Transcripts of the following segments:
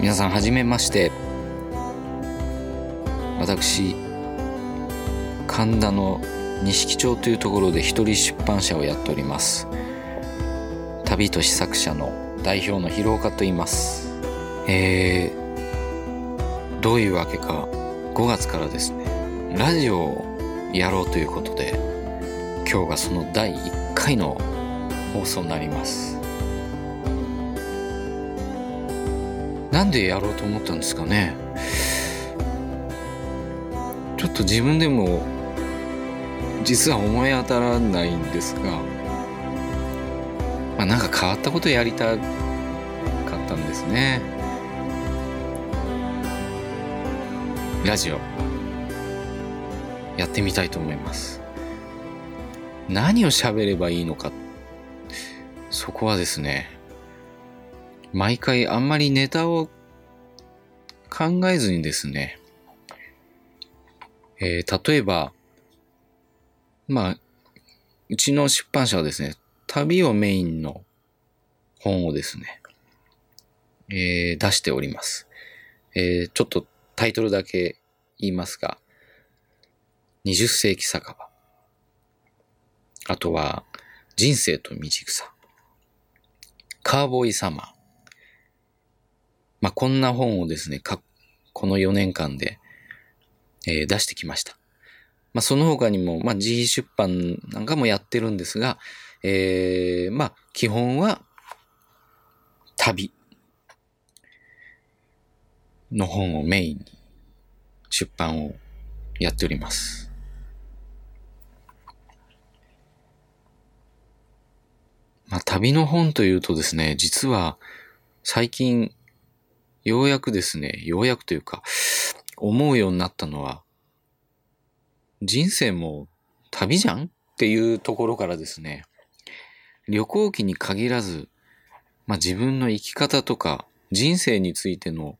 皆さんはじめまして。私神田の錦町というところで一人出版社をやっております。旅と試作者の代表の広岡と言います。えー、どういうわけか5月からですねラジオをやろうということで今日がその第1回の放送になります。なんでやろうと思ったんですかね。ちょっと自分でも実は思い当たらないんですが、まあ、なんか変わったことやりたかったんですね。ラジオ。やってみたいと思います。何を喋ればいいのか。そこはですね毎回あんまりネタを考えずにですね、えー、例えば、まあ、うちの出版社はですね、旅をメインの本をですね、えー、出しております。えー、ちょっとタイトルだけ言いますが、20世紀酒場。あとは、人生と道草。カーボーイサマー。まあ、こんな本をですね、か、この4年間で、えー、出してきました。まあ、その他にも、まあ、自費出版なんかもやってるんですが、えー、まあ、基本は、旅の本をメインに出版をやっております。まあ、旅の本というとですね、実は最近ようやくですね、ようやくというか、思うようになったのは、人生も旅じゃんっていうところからですね、旅行記に限らず、まあ、自分の生き方とか人生についての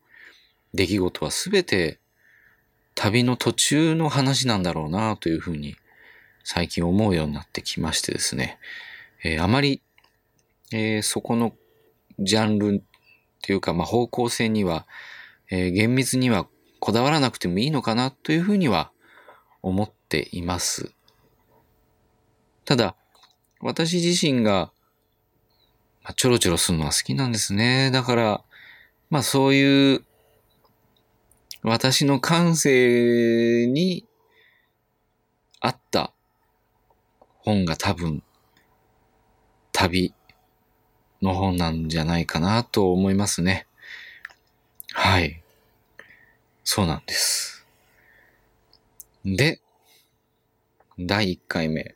出来事はすべて旅の途中の話なんだろうなというふうに最近思うようになってきましてですね、えー、あまり、えー、そこのジャンルというか、まあ、方向性には、えー、厳密にはこだわらなくてもいいのかなというふうには思っています。ただ、私自身が、まあ、ちょろちょろするのは好きなんですね。だから、まあそういう私の感性に合った本が多分旅の本なんじゃないかなと思いますね。はい。そうなんです。で、第1回目。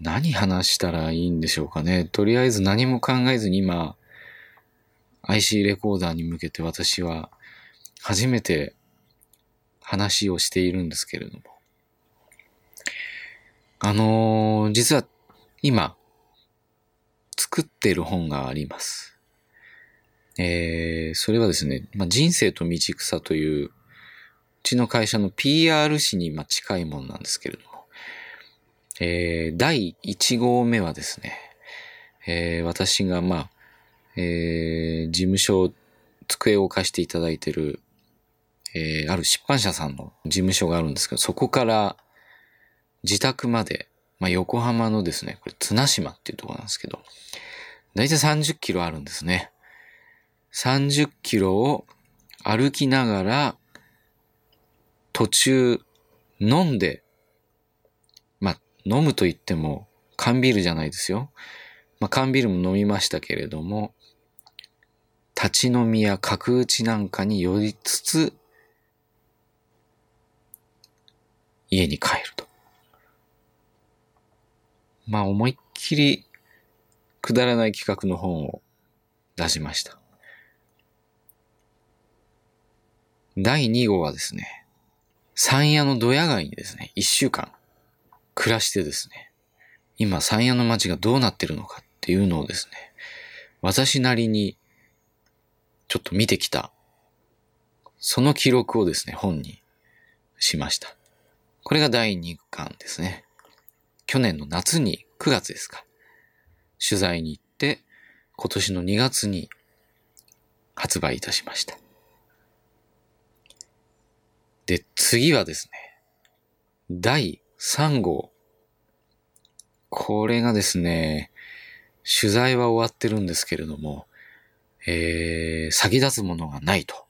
何話したらいいんでしょうかね。とりあえず何も考えずに今、IC レコーダーに向けて私は初めて話をしているんですけれども。あのー、実は今、作ってる本があります。えー、それはですね、まあ、人生と道草という、うちの会社の PR 誌にま近いものなんですけれども、えー、第1号目はですね、えー、私がまあ、えー、事務所、机を貸していただいてる、えー、ある出版社さんの事務所があるんですけど、そこから自宅まで、まあ、横浜のですね、これ、綱島っていうところなんですけど、だいたい30キロあるんですね。30キロを歩きながら、途中、飲んで、まあ、飲むと言っても、缶ビールじゃないですよ。まあ、缶ビールも飲みましたけれども、立ち飲みや角打ちなんかに寄りつつ、家に帰ると。まあ思いっきりくだらない企画の本を出しました。第2号はですね、山谷のドヤ街にですね、一週間暮らしてですね、今山谷の街がどうなってるのかっていうのをですね、私なりにちょっと見てきた、その記録をですね、本にしました。これが第2巻ですね。去年の夏に、9月ですか。取材に行って、今年の2月に発売いたしました。で、次はですね、第3号。これがですね、取材は終わってるんですけれども、えー、先立つものがないと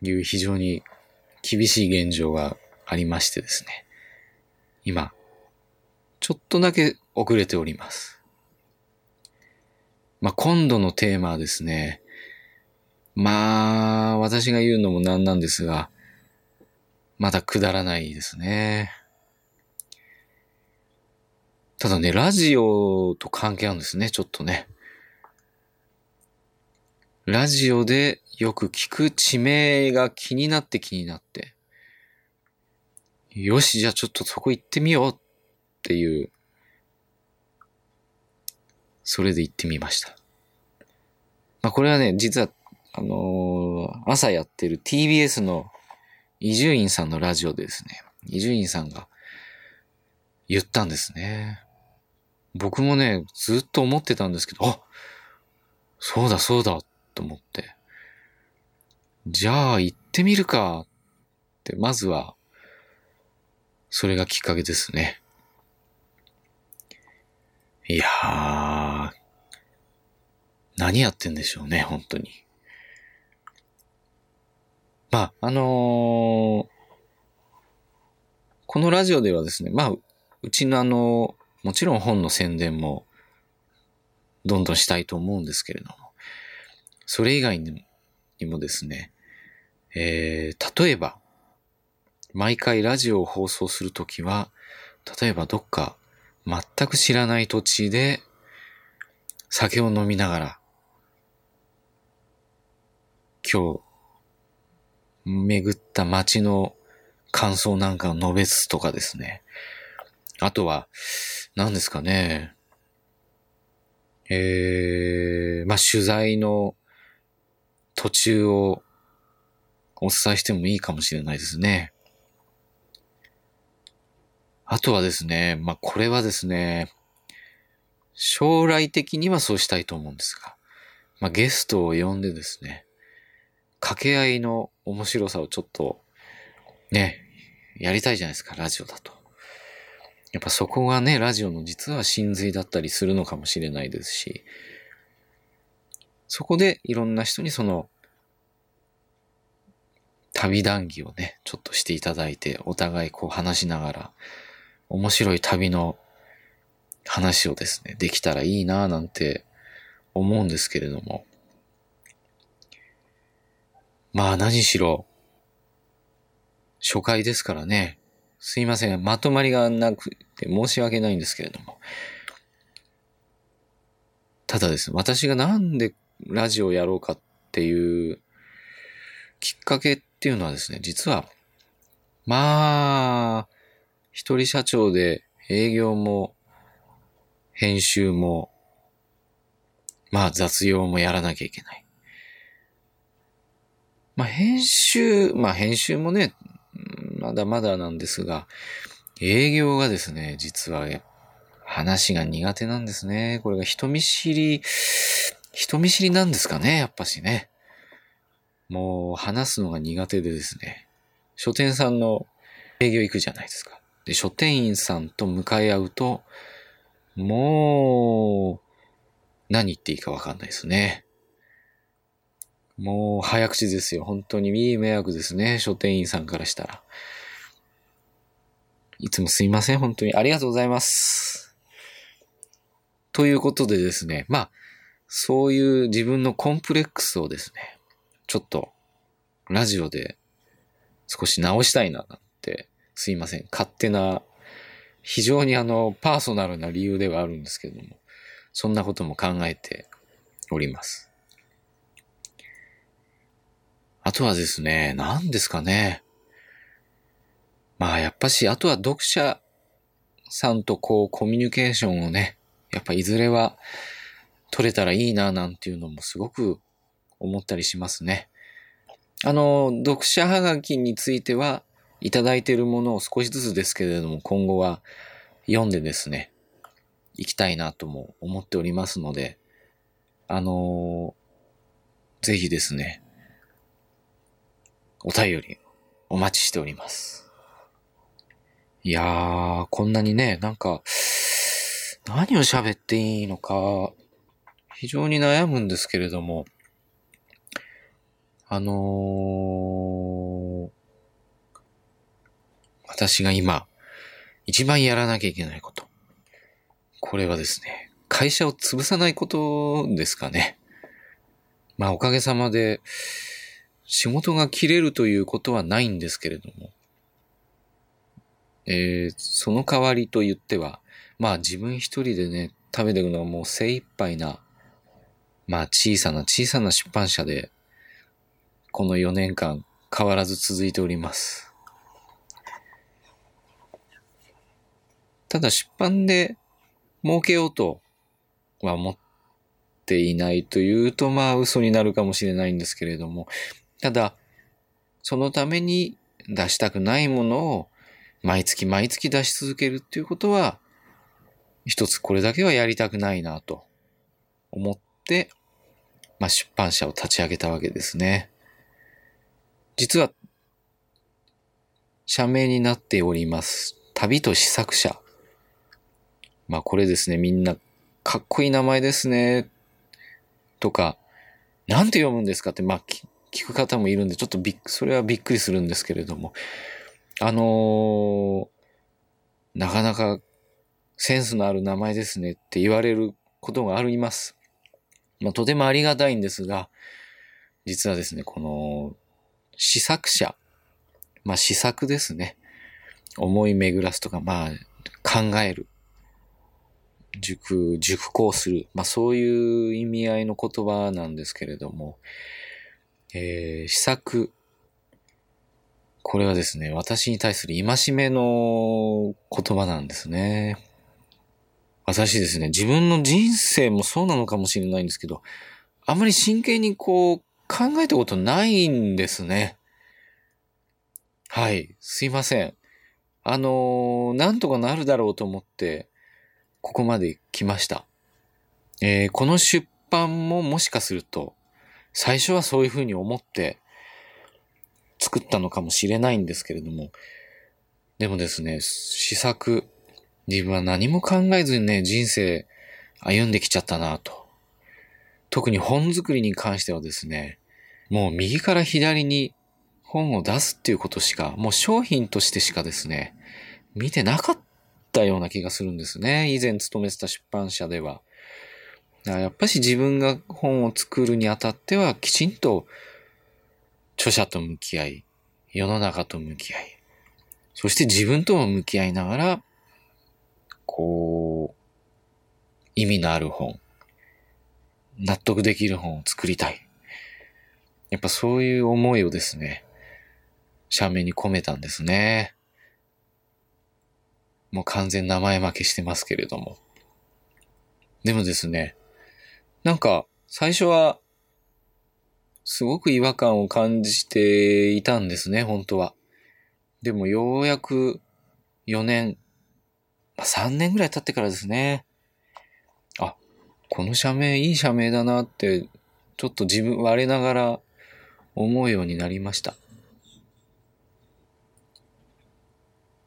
いう非常に厳しい現状がありましてですね、今、ちょっとだけ遅れております。まあ、今度のテーマはですね、まあ、私が言うのもなんなんですが、まだくだらないですね。ただね、ラジオと関係あるんですね、ちょっとね。ラジオでよく聞く地名が気になって気になって。よし、じゃあちょっとそこ行ってみようっっていう、それで行ってみました。まあこれはね、実は、あのー、朝やってる TBS の伊集院さんのラジオでですね、伊集院さんが言ったんですね。僕もね、ずっと思ってたんですけど、あそうだそうだと思って。じゃあ行ってみるかって、まずはそれがきっかけですね。いやー、何やってんでしょうね、本当に。まあ、あのー、このラジオではですね、まあ、うちのあの、もちろん本の宣伝も、どんどんしたいと思うんですけれども、それ以外にもですね、えー、例えば、毎回ラジオを放送するときは、例えばどっか全く知らない土地で酒を飲みながら、今日巡った街の感想なんかを述べつとかですね。あとは、何ですかね。えー、まあ、取材の途中をお伝えしてもいいかもしれないですね。あとはですね、まあ、これはですね、将来的にはそうしたいと思うんですが、まあ、ゲストを呼んでですね、掛け合いの面白さをちょっと、ね、やりたいじゃないですか、ラジオだと。やっぱそこがね、ラジオの実は真髄だったりするのかもしれないですし、そこでいろんな人にその、旅談義をね、ちょっとしていただいて、お互いこう話しながら、面白い旅の話をですね、できたらいいなぁなんて思うんですけれども、まあ何しろ、初回ですからね。すいません。まとまりがなくて申し訳ないんですけれども。ただですね、私がなんでラジオをやろうかっていうきっかけっていうのはですね、実は、まあ、一人社長で営業も編集も、まあ雑用もやらなきゃいけない。まあ、編集、まあ、編集もね、まだまだなんですが、営業がですね、実は話が苦手なんですね。これが人見知り、人見知りなんですかね、やっぱしね。もう話すのが苦手でですね、書店さんの営業行くじゃないですか。で、書店員さんと向かい合うと、もう、何言っていいかわかんないですね。もう早口ですよ。本当にいい迷惑ですね。書店員さんからしたら。いつもすいません。本当にありがとうございます。ということでですね。まあ、そういう自分のコンプレックスをですね、ちょっとラジオで少し直したいななんて、すいません。勝手な、非常にあの、パーソナルな理由ではあるんですけども、そんなことも考えております。あとはですね、何ですかね。まあやっぱし、あとは読者さんとこうコミュニケーションをね、やっぱいずれは取れたらいいななんていうのもすごく思ったりしますね。あの、読者はがきについてはいただいているものを少しずつですけれども今後は読んでですね、行きたいなとも思っておりますので、あのぜひですね、お便りお待ちしております。いやー、こんなにね、なんか、何を喋っていいのか、非常に悩むんですけれども、あのー、私が今、一番やらなきゃいけないこと。これはですね、会社を潰さないことですかね。まあおかげさまで、仕事が切れるということはないんですけれども、えー、その代わりと言っては、まあ自分一人でね、食べていくのはもう精一杯な、まあ小さな小さな出版社で、この4年間変わらず続いております。ただ出版で儲けようとは思っていないというと、まあ嘘になるかもしれないんですけれども、ただ、そのために出したくないものを毎月毎月出し続けるっていうことは、一つこれだけはやりたくないなと思って、まあ、出版社を立ち上げたわけですね。実は、社名になっております。旅と試作者。まあこれですね、みんなかっこいい名前ですね。とか、なんて読むんですかって、まあ聞く方もいるんで、ちょっとびっ、それはびっくりするんですけれども、あのー、なかなかセンスのある名前ですねって言われることがあります。まあ、とてもありがたいんですが、実はですね、この、試作者、まあ、試作ですね。思い巡らすとか、まあ、考える。熟、熟考する。まあ、そういう意味合いの言葉なんですけれども、えー、試作。これはですね、私に対する戒めの言葉なんですね。私ですね、自分の人生もそうなのかもしれないんですけど、あまり真剣にこう考えたことないんですね。はい、すいません。あのー、なんとかなるだろうと思って、ここまで来ました。えー、この出版ももしかすると、最初はそういうふうに思って作ったのかもしれないんですけれども、でもですね、試作、自分は何も考えずにね、人生歩んできちゃったなと。特に本作りに関してはですね、もう右から左に本を出すっていうことしか、もう商品としてしかですね、見てなかったったような気がするんですね。以前勤めてた出版社では。やっぱし自分が本を作るにあたってはきちんと著者と向き合い、世の中と向き合い、そして自分とも向き合いながら、こう、意味のある本、納得できる本を作りたい。やっぱそういう思いをですね、社名に込めたんですね。もう完全名前負けしてますけれども。でもですね、なんか、最初は、すごく違和感を感じていたんですね、本当は。でもようやく4年、まあ、3年ぐらい経ってからですね。あ、この社名いい社名だなって、ちょっと自分、我ながら思うようになりました。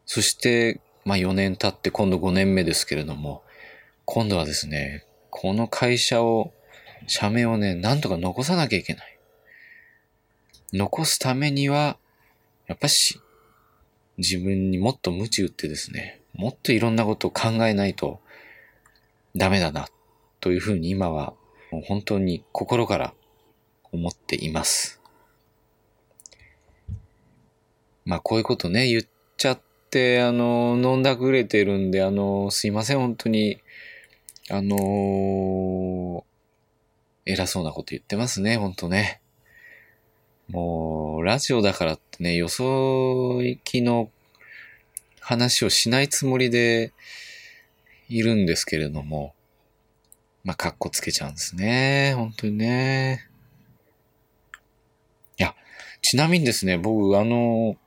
そして、まあ4年経って今度5年目ですけれども、今度はですね、この会社を、社名をね、なんとか残さなきゃいけない。残すためには、やっぱし、自分にもっと無知打ってですね、もっといろんなことを考えないとダメだな、というふうに今は、本当に心から思っています。まあこういうことね、言っちゃって、あの、飲んだくれてるんで、あの、すいません、本当にあの、偉そうなこと言ってますね、ほんとね。もう、ラジオだからってね、よそ行きの話をしないつもりでいるんですけれども、まあ、かっこつけちゃうんですね。本当にね。いや、ちなみにですね、僕、あの、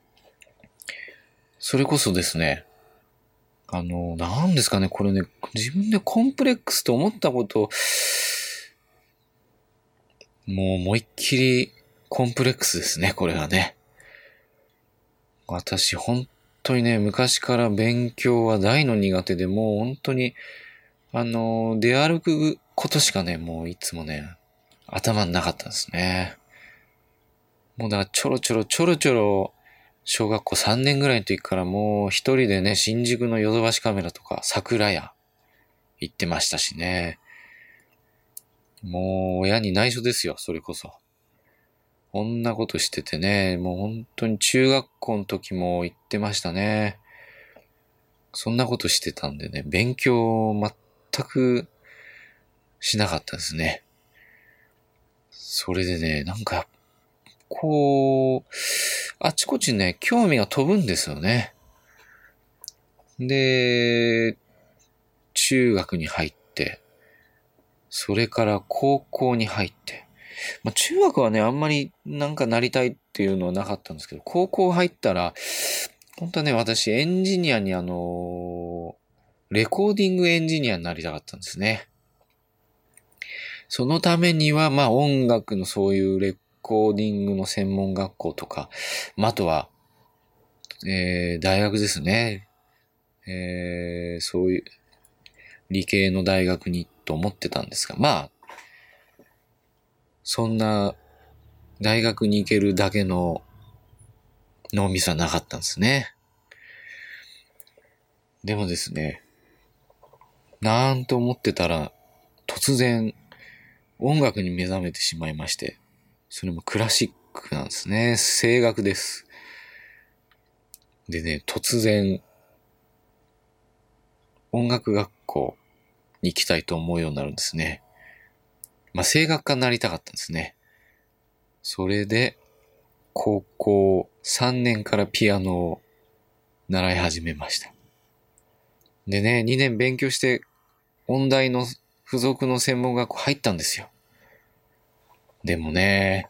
それこそですね、あの、なんですかね、これね、自分でコンプレックスと思ったこともう思いっきりコンプレックスですね、これはね。私、本当にね、昔から勉強は大の苦手で、もう本当に、あの、出歩くことしかね、もういつもね、頭になかったんですね。もうだからちょろちょろちょろちょろ、小学校3年ぐらいの時からもう一人でね、新宿のヨドバシカメラとか桜屋行ってましたしね。もう親に内緒ですよ、それこそ。こんなことしててね、もう本当に中学校の時も行ってましたね。そんなことしてたんでね、勉強全くしなかったですね。それでね、なんか、こう、あちこちね、興味が飛ぶんですよね。で、中学に入って、それから高校に入って、まあ、中学はね、あんまりなんかなりたいっていうのはなかったんですけど、高校入ったら、本当はね、私エンジニアにあの、レコーディングエンジニアになりたかったんですね。そのためには、まあ音楽のそういうレコーディングの専門学校とか、まあ、あとは、えー、大学ですね。えー、そういう、理系の大学にと思ってたんですが、まあ、そんな大学に行けるだけの脳みそはなかったんですね。でもですね、なんと思ってたら、突然音楽に目覚めてしまいまして、それもクラシックなんですね。声楽です。でね、突然、音楽学校に行きたいと思うようになるんですね。まあ、声楽家になりたかったんですね。それで、高校3年からピアノを習い始めました。でね、2年勉強して、音大の付属の専門学校入ったんですよ。でもね、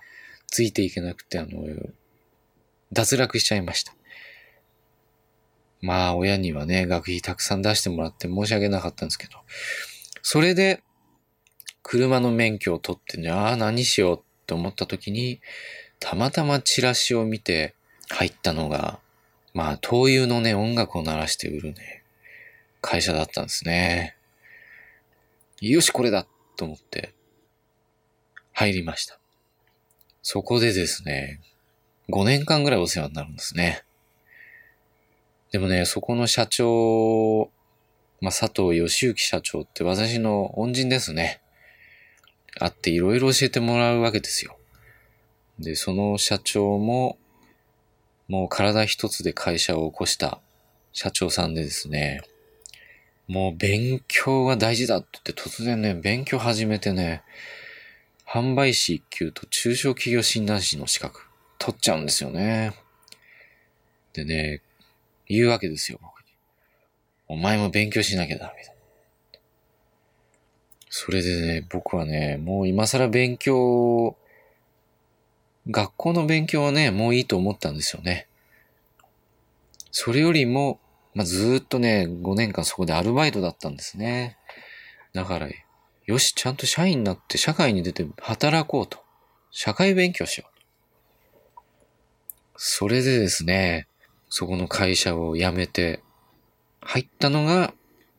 ついていけなくて、あの、脱落しちゃいました。まあ、親にはね、学費たくさん出してもらって申し訳なかったんですけど、それで、車の免許を取ってね、ああ、何しようって思った時に、たまたまチラシを見て入ったのが、まあ、灯油のね、音楽を鳴らして売るね、会社だったんですね。よし、これだと思って、入りました。そこでですね、5年間ぐらいお世話になるんですね。でもね、そこの社長、まあ、佐藤義行社長って私の恩人ですね。会っていろいろ教えてもらうわけですよ。で、その社長も、もう体一つで会社を起こした社長さんでですね、もう勉強が大事だって言って突然ね、勉強始めてね、販売士1級と中小企業診断士の資格取っちゃうんですよね。でね、言うわけですよ、僕に。お前も勉強しなきゃダメだ。それでね、僕はね、もう今更勉強、学校の勉強はね、もういいと思ったんですよね。それよりも、まあ、ずっとね、5年間そこでアルバイトだったんですね。だから、よし、ちゃんと社員になって社会に出て働こうと。社会勉強しよう。それでですね、そこの会社を辞めて入ったのが、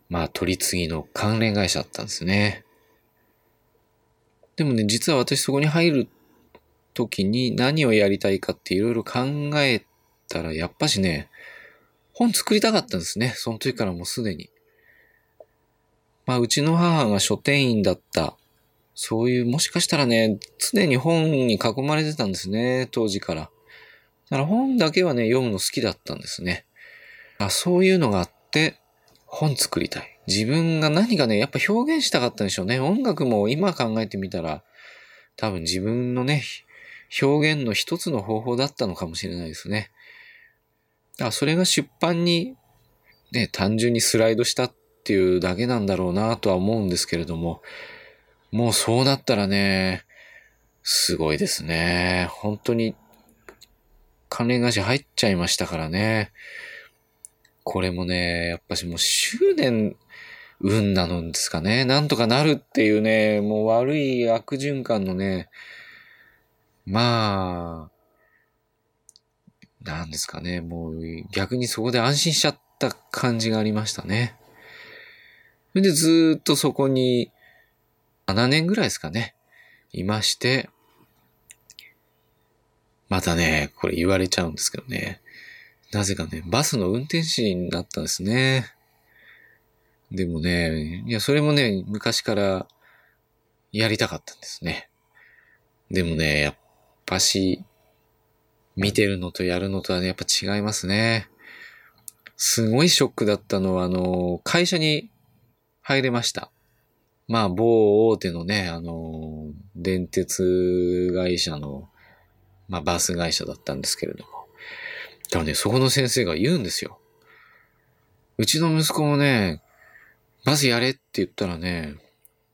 まあ取り次ぎの関連会社だったんですね。でもね、実は私そこに入る時に何をやりたいかっていろいろ考えたら、やっぱしね、本作りたかったんですね。その時からもうすでに。まあ、うちの母が書店員だった。そういう、もしかしたらね、常に本に囲まれてたんですね、当時から。だから本だけはね、読むの好きだったんですね。あそういうのがあって、本作りたい。自分が何かね、やっぱ表現したかったんでしょうね。音楽も今考えてみたら、多分自分のね、表現の一つの方法だったのかもしれないですね。だからそれが出版に、ね、単純にスライドしたっていうだけなんだろうなとは思うんですけれども、もうそうなったらね、すごいですね。本当に関連会社入っちゃいましたからね。これもね、やっぱしもう執念運なのですかね。なんとかなるっていうね、もう悪い悪循環のね、まあ、なんですかね、もう逆にそこで安心しちゃった感じがありましたね。それでずっとそこに7年ぐらいですかね、いまして、またね、これ言われちゃうんですけどね。なぜかね、バスの運転士になったんですね。でもね、いや、それもね、昔からやりたかったんですね。でもね、やっぱし、見てるのとやるのとはね、やっぱ違いますね。すごいショックだったのは、あの、会社に入れました。まあ、某大手のね、あの、電鉄会社の、まあ、バス会社だったんですけれども。だからね、そこの先生が言うんですよ。うちの息子もね、バスやれって言ったらね、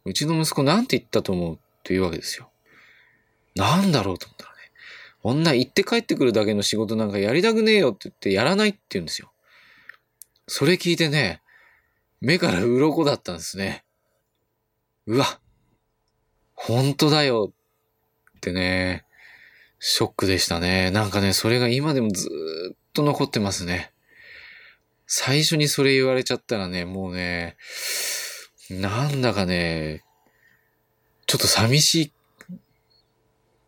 うちの息子なんて言ったと思うって言うわけですよ。なんだろうと思ったらね、女行って帰ってくるだけの仕事なんかやりたくねえよって言ってやらないって言うんですよ。それ聞いてね、目から鱗だったんですね。うわ、本当だよってね、ショックでしたね。なんかね、それが今でもずっと残ってますね。最初にそれ言われちゃったらね、もうね、なんだかね、ちょっと寂しい、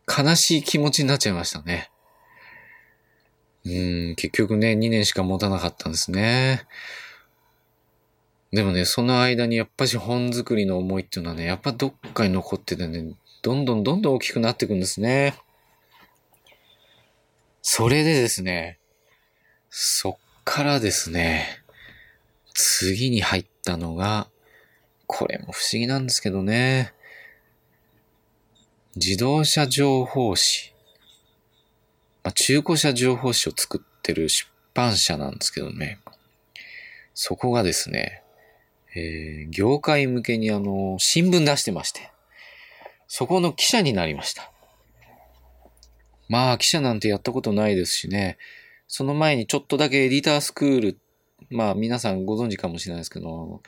悲しい気持ちになっちゃいましたね。うん、結局ね、2年しか持たなかったんですね。でもね、その間にやっぱし本作りの思いっていうのはね、やっぱどっかに残っててね、どんどんどんどん大きくなっていくんですね。それでですね、そっからですね、次に入ったのが、これも不思議なんですけどね、自動車情報誌。まあ、中古車情報誌を作ってる出版社なんですけどね、そこがですね、えー、業界向けにあの、新聞出してまして、そこの記者になりました。まあ、記者なんてやったことないですしね、その前にちょっとだけエディタースクール、まあ皆さんご存知かもしれないですけど、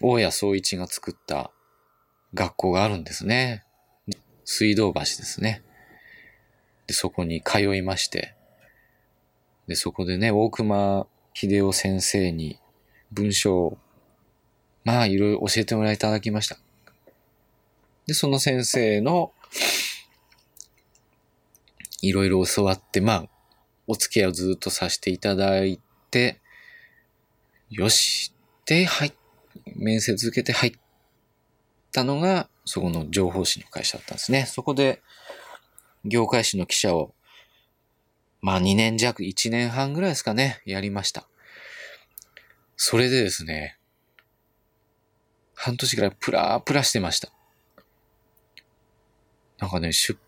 大谷総一が作った学校があるんですね。水道橋ですね。で、そこに通いまして、で、そこでね、大熊秀夫先生に文章をまあ、いろいろ教えてもらいただきました。で、その先生の、いろいろ教わって、まあ、お付き合いをずっとさせていただいて、よし、で、はい、面接受けて入ったのが、そこの情報誌の会社だったんですね。そこで、業界誌の記者を、まあ2年弱、1年半ぐらいですかね、やりました。それでですね、半年くらいプラープラしてました。なんかね、出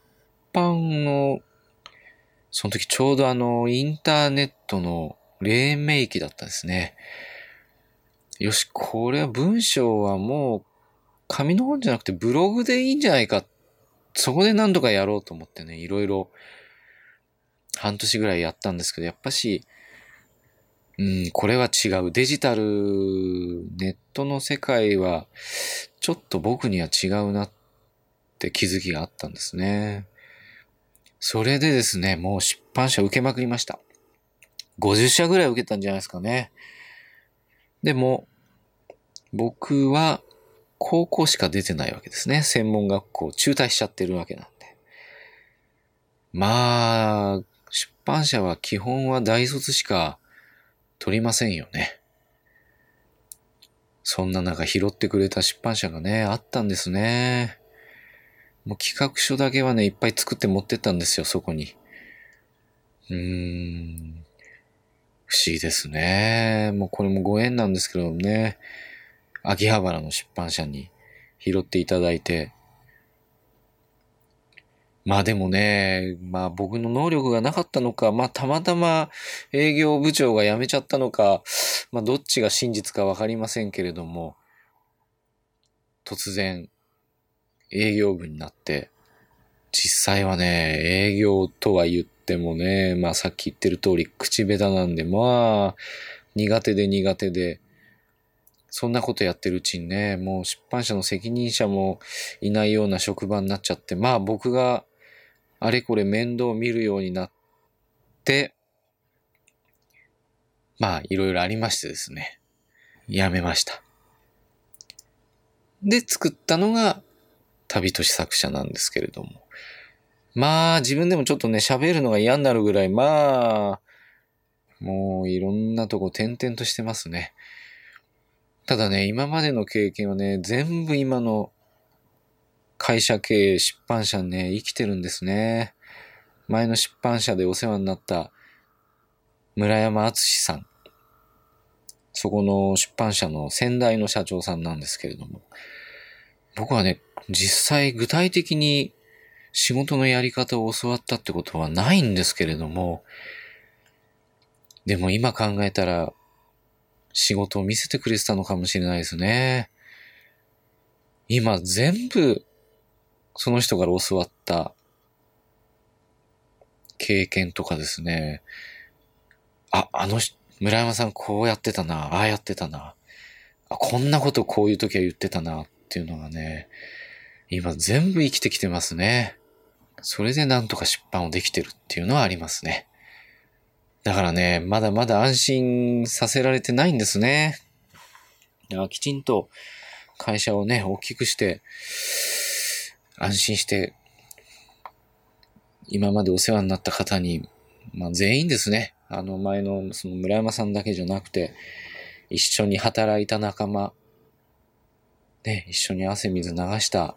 版の、その時ちょうどあの、インターネットの黎明期だったんですね。よし、これは文章はもう、紙の本じゃなくてブログでいいんじゃないか。そこで何とかやろうと思ってね、いろいろ、半年ぐらいやったんですけど、やっぱし、うん、これは違う。デジタル、ネットの世界は、ちょっと僕には違うなって気づきがあったんですね。それでですね、もう出版社受けまくりました。50社ぐらい受けたんじゃないですかね。でも、僕は高校しか出てないわけですね。専門学校中退しちゃってるわけなんで。まあ、出版社は基本は大卒しか取りませんよね。そんな中拾ってくれた出版社がね、あったんですね。もう企画書だけはね、いっぱい作って持ってったんですよ、そこに。うーん。不思議ですね。もうこれもご縁なんですけどね。秋葉原の出版社に拾っていただいて、まあでもね、まあ僕の能力がなかったのか、まあたまたま営業部長が辞めちゃったのか、まあどっちが真実かわかりませんけれども、突然営業部になって、実際はね、営業とは言ってもね、まあさっき言ってる通り口下手なんで、まあ苦手で苦手で、そんなことやってるうちにね、もう出版社の責任者もいないような職場になっちゃって、まあ僕があれこれ面倒見るようになって、まあ、いろいろありましてですね、やめました。で、作ったのが、旅都市作者なんですけれども。まあ、自分でもちょっとね、喋るのが嫌になるぐらい、まあ、もういろんなとこ転々としてますね。ただね、今までの経験はね、全部今の会社経営、出版社ね、生きてるんですね。前の出版社でお世話になった村山敦さん。そこの出版社の先代の社長さんなんですけれども。僕はね、実際具体的に仕事のやり方を教わったってことはないんですけれども、でも今考えたら仕事を見せてくれてたのかもしれないですね。今全部その人から教わった経験とかですね。あ、あの村山さんこうやってたな、ああやってたな。あ、こんなことこういう時は言ってたなっていうのがね、今全部生きてきてますね。それでなんとか出版をできてるっていうのはありますね。だからね、まだまだ安心させられてないんですね。だからきちんと会社をね、大きくして、安心して今までお世話になった方に、まあ全員ですね。あの前のその村山さんだけじゃなくて、一緒に働いた仲間、ね、一緒に汗水流した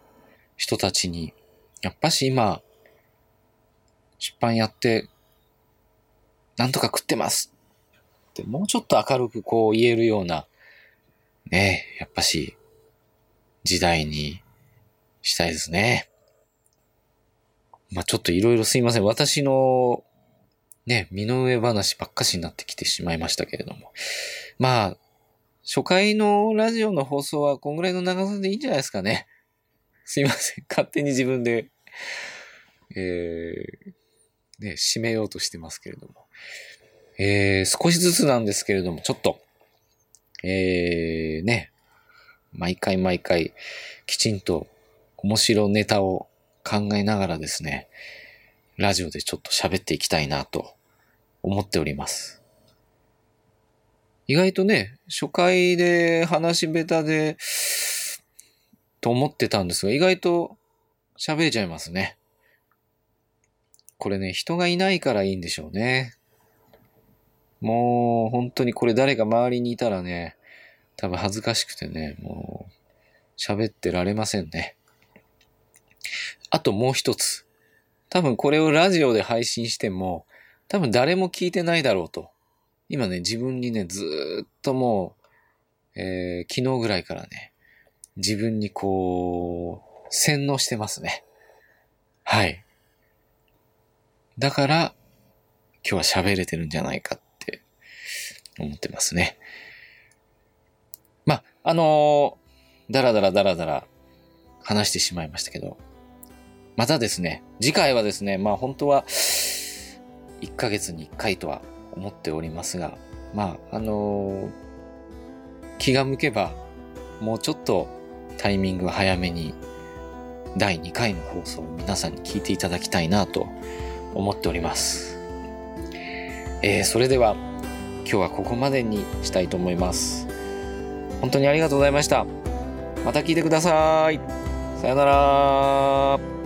人たちに、やっぱし今、出版やって、なんとか食ってますって、もうちょっと明るくこう言えるような、ね、やっぱし、時代にしたいですね。まあちょっといろいろすいません。私のね、身の上話ばっかしになってきてしまいましたけれども。まあ、初回のラジオの放送はこんぐらいの長さでいいんじゃないですかね。すいません。勝手に自分で、えー、ね、締めようとしてますけれども。えー、少しずつなんですけれども、ちょっと、えー、ね、毎回毎回、きちんと面白ネタを考えながらですね、ラジオでちょっと喋っていきたいなと思っております。意外とね、初回で話し下手で、と思ってたんですが、意外と喋れちゃいますね。これね、人がいないからいいんでしょうね。もう、本当にこれ誰か周りにいたらね、多分恥ずかしくてね、もう、喋ってられませんね。あともう一つ。多分これをラジオで配信しても、多分誰も聞いてないだろうと。今ね、自分にね、ずっともう、えー、昨日ぐらいからね、自分にこう、洗脳してますね。はい。だから、今日は喋れてるんじゃないかって思ってますね。まあ、あのー、だらだらだらだら話してしまいましたけど、またですね、次回はですね、まあ本当は1ヶ月に1回とは思っておりますが、まあ、あのー、気が向けばもうちょっとタイミング早めに第2回の放送を皆さんに聞いていただきたいなと思っております。えー、それでは今日はここまでにしたいと思います。本当にありがとうございました。また聞いてください。さよなら。